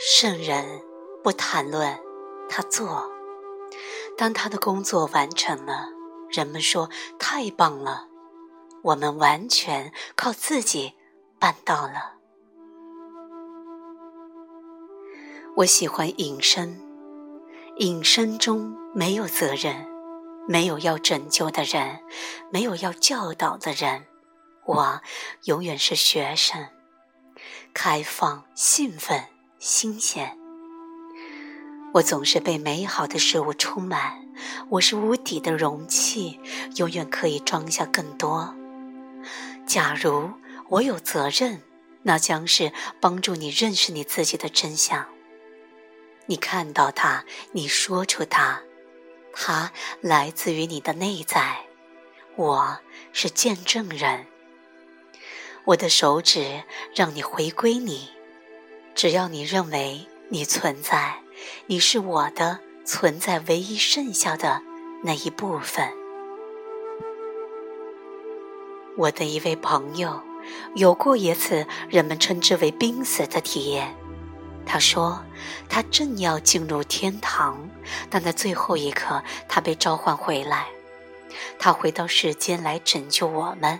圣人不谈论他做，当他的工作完成了，人们说太棒了，我们完全靠自己办到了。我喜欢隐身，隐身中没有责任，没有要拯救的人，没有要教导的人，我永远是学生，开放、兴奋。新鲜，我总是被美好的事物充满。我是无底的容器，永远可以装下更多。假如我有责任，那将是帮助你认识你自己的真相。你看到它，你说出它，它来自于你的内在。我是见证人，我的手指让你回归你。只要你认为你存在，你是我的存在唯一剩下的那一部分。我的一位朋友有过一次人们称之为濒死的体验。他说，他正要进入天堂，但在最后一刻，他被召唤回来。他回到世间来拯救我们。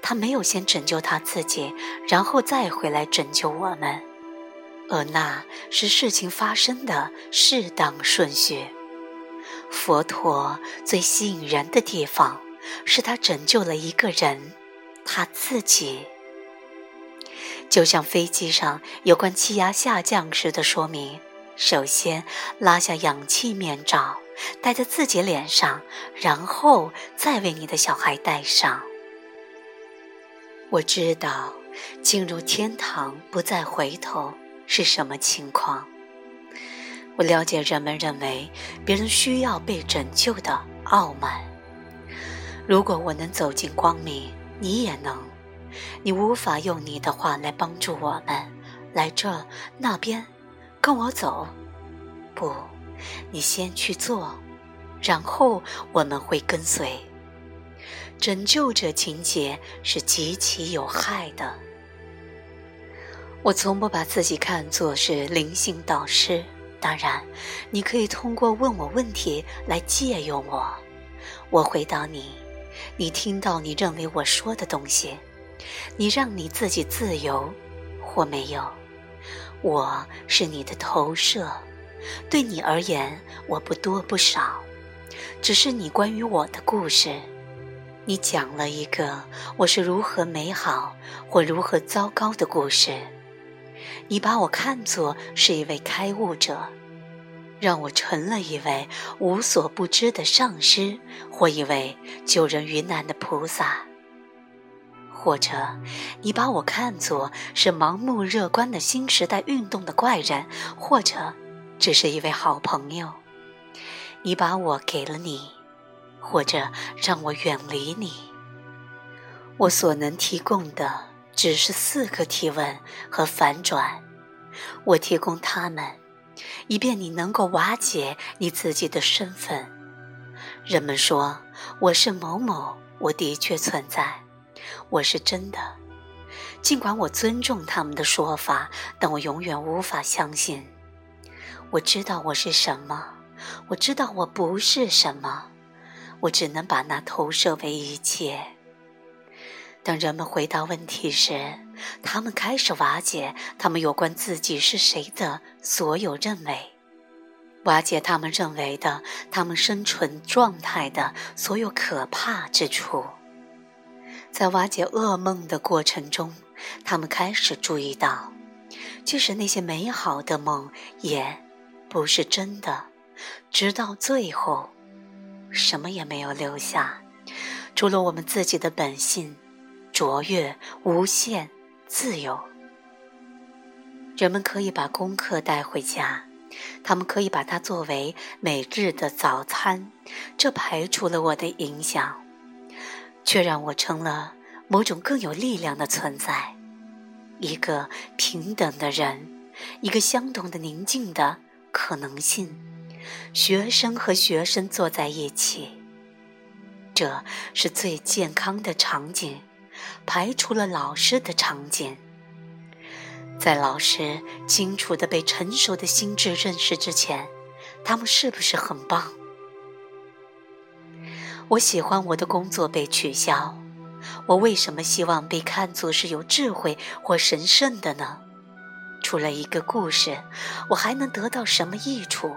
他没有先拯救他自己，然后再回来拯救我们。而那是事情发生的适当顺序。佛陀最吸引人的地方，是他拯救了一个人，他自己。就像飞机上有关气压下降时的说明：首先拉下氧气面罩，戴在自己脸上，然后再为你的小孩戴上。我知道，进入天堂不再回头。是什么情况？我了解人们认为别人需要被拯救的傲慢。如果我能走进光明，你也能。你无法用你的话来帮助我们。来这那边，跟我走。不，你先去做，然后我们会跟随。拯救者情节是极其有害的。我从不把自己看作是灵性导师。当然，你可以通过问我问题来借用我。我回答你，你听到你认为我说的东西，你让你自己自由，或没有。我是你的投射，对你而言，我不多不少，只是你关于我的故事。你讲了一个我是如何美好或如何糟糕的故事。你把我看作是一位开悟者，让我成了一位无所不知的上师，或一位救人于难的菩萨；或者，你把我看作是盲目乐观的新时代运动的怪人，或者，只是一位好朋友。你把我给了你，或者让我远离你。我所能提供的。只是四个提问和反转，我提供它们，以便你能够瓦解你自己的身份。人们说我是某某，我的确存在，我是真的。尽管我尊重他们的说法，但我永远无法相信。我知道我是什么，我知道我不是什么，我只能把那投射为一切。当人们回答问题时，他们开始瓦解他们有关自己是谁的所有认为，瓦解他们认为的他们生存状态的所有可怕之处。在瓦解噩梦的过程中，他们开始注意到，即使那些美好的梦也不是真的，直到最后，什么也没有留下，除了我们自己的本性。卓越、无限、自由。人们可以把功课带回家，他们可以把它作为每日的早餐，这排除了我的影响，却让我成了某种更有力量的存在，一个平等的人，一个相同的宁静的可能性。学生和学生坐在一起，这是最健康的场景。排除了老师的场景，在老师清楚的被成熟的心智认识之前，他们是不是很棒？我喜欢我的工作被取消，我为什么希望被看作是有智慧或神圣的呢？除了一个故事，我还能得到什么益处？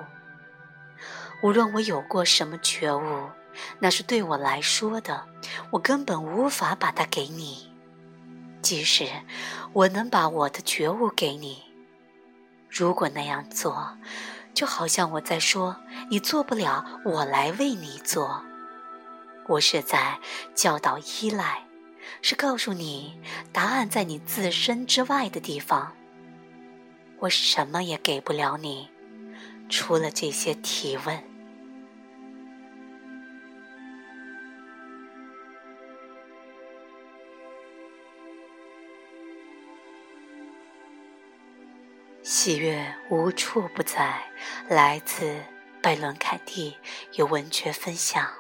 无论我有过什么觉悟，那是对我来说的，我根本无法把它给你。即使我能把我的觉悟给你，如果那样做，就好像我在说你做不了，我来为你做。我是在教导依赖，是告诉你答案在你自身之外的地方。我什么也给不了你，除了这些提问。喜悦无处不在，来自贝伦凯蒂，由文学分享。